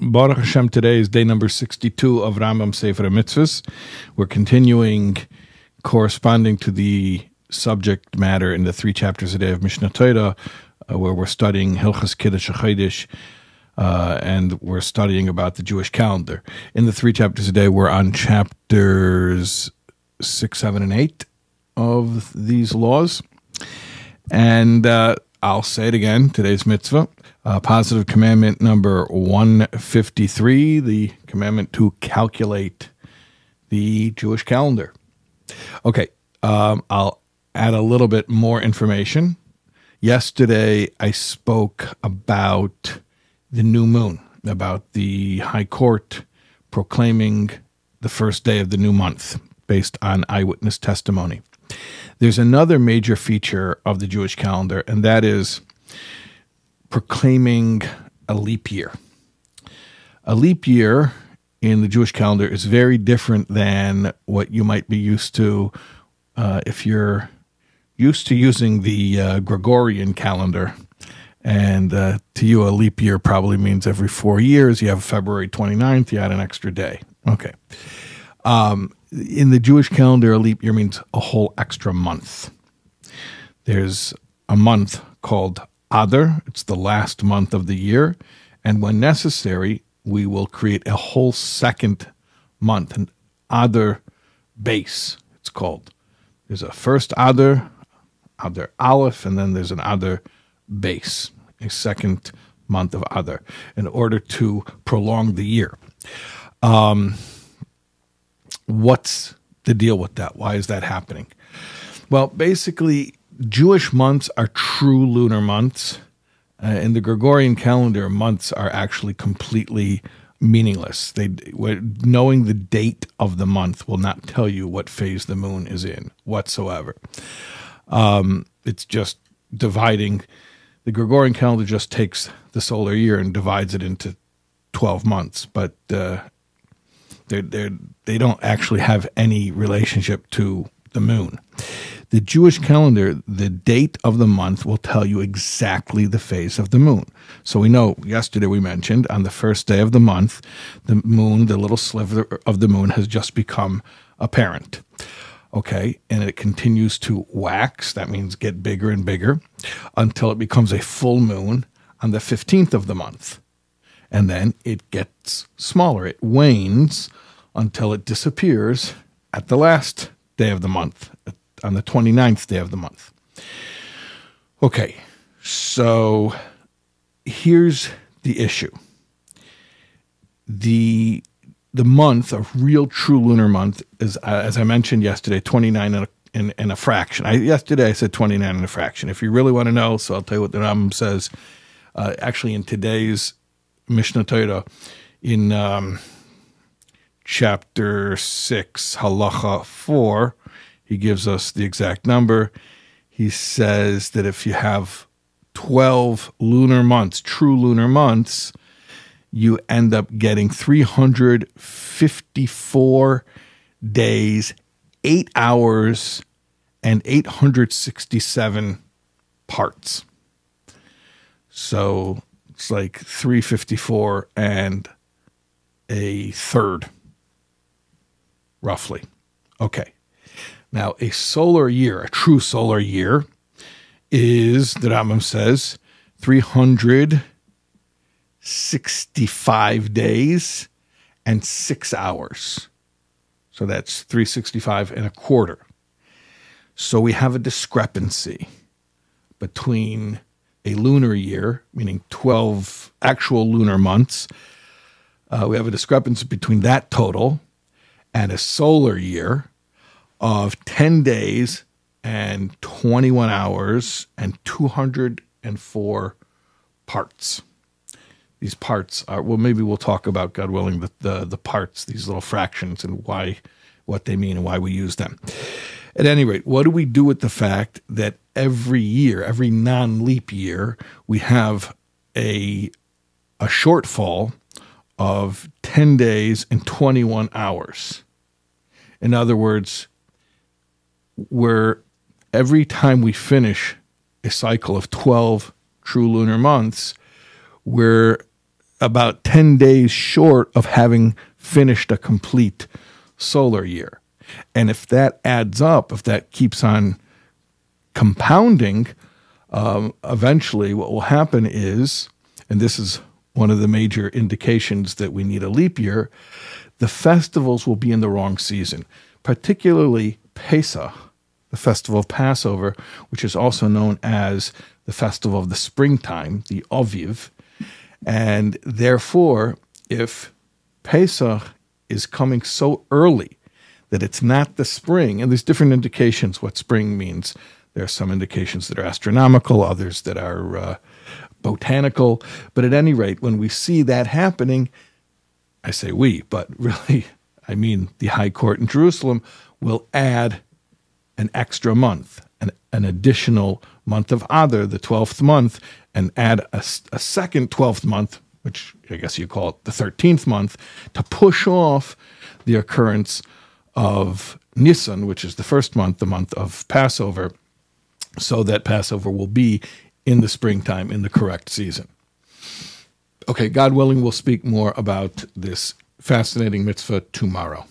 Baruch Hashem, today is day number 62 of Rambam Sefer Mitzvahs. We're continuing corresponding to the subject matter in the three chapters a day of Mishneh Torah, uh, where we're studying Hilchos Kiddush Chodesh, uh, and we're studying about the Jewish calendar. In the three chapters a day, we're on chapters 6, 7, and 8 of these laws. And uh, I'll say it again today's mitzvah uh, positive commandment number 153, the commandment to calculate the Jewish calendar. Okay, um, I'll add a little bit more information. Yesterday, I spoke about the new moon, about the High Court proclaiming the first day of the new month based on eyewitness testimony. There's another major feature of the Jewish calendar, and that is proclaiming a leap year. A leap year in the Jewish calendar is very different than what you might be used to uh, if you're used to using the uh, Gregorian calendar. And uh, to you, a leap year probably means every four years you have February 29th, you add an extra day. Okay. Um, in the Jewish calendar, a leap year means a whole extra month. There's a month called Adar. It's the last month of the year. And when necessary, we will create a whole second month, an Adar Beis, it's called. There's a first Adar, Adar Aleph, and then there's an Adar Beis, a second month of Adar, in order to prolong the year. Um, what's the deal with that? Why is that happening? Well, basically, Jewish months are true lunar months. Uh, in the Gregorian calendar, months are actually completely meaningless. They knowing the date of the month will not tell you what phase the moon is in whatsoever. Um, it's just dividing. The Gregorian calendar just takes the solar year and divides it into twelve months, but uh, they they they don't actually have any relationship to the moon. The Jewish calendar, the date of the month will tell you exactly the phase of the moon. So we know yesterday we mentioned on the first day of the month, the moon, the little sliver of the moon has just become apparent. Okay, and it continues to wax, that means get bigger and bigger, until it becomes a full moon on the 15th of the month. And then it gets smaller, it wanes until it disappears at the last day of the month, on the 29th day of the month. Okay, so here's the issue. The the month, a real true lunar month, is uh, as I mentioned yesterday, 29 and a, in, in a fraction. I, yesterday I said 29 and a fraction. If you really want to know, so I'll tell you what the Rambam says. Uh, actually, in today's Mishneh Torah, in um, chapter 6, halacha 4, he gives us the exact number. He says that if you have 12 lunar months, true lunar months, you end up getting 354 days, eight hours, and 867 parts. So it's like 354 and a third, roughly. Okay. Now, a solar year, a true solar year, is, the Rambam says, 365 days and six hours. So that's 365 and a quarter. So we have a discrepancy between a lunar year, meaning 12 actual lunar months. Uh, we have a discrepancy between that total and a solar year, of 10 days and 21 hours and 204 parts. These parts are, well, maybe we'll talk about, God willing, the, the, the parts, these little fractions, and why, what they mean and why we use them. At any rate, what do we do with the fact that every year, every non leap year, we have a, a shortfall of 10 days and 21 hours? In other words, where every time we finish a cycle of 12 true lunar months, we're about 10 days short of having finished a complete solar year. And if that adds up, if that keeps on compounding, um, eventually what will happen is, and this is one of the major indications that we need a leap year, the festivals will be in the wrong season, particularly Pesach, the festival of Passover, which is also known as the festival of the springtime, the Aviv. And therefore, if Pesach is coming so early that it's not the spring, and there's different indications what spring means. There are some indications that are astronomical, others that are uh, botanical. But at any rate, when we see that happening, I say we, but really, I mean the High Court in Jerusalem will add an extra month, an, an additional month of Adar, the 12th month, and add a, a second 12th month, which I guess you call it the 13th month, to push off the occurrence of Nisan, which is the first month, the month of Passover, so that Passover will be in the springtime, in the correct season. Okay, God willing, we'll speak more about this fascinating mitzvah tomorrow.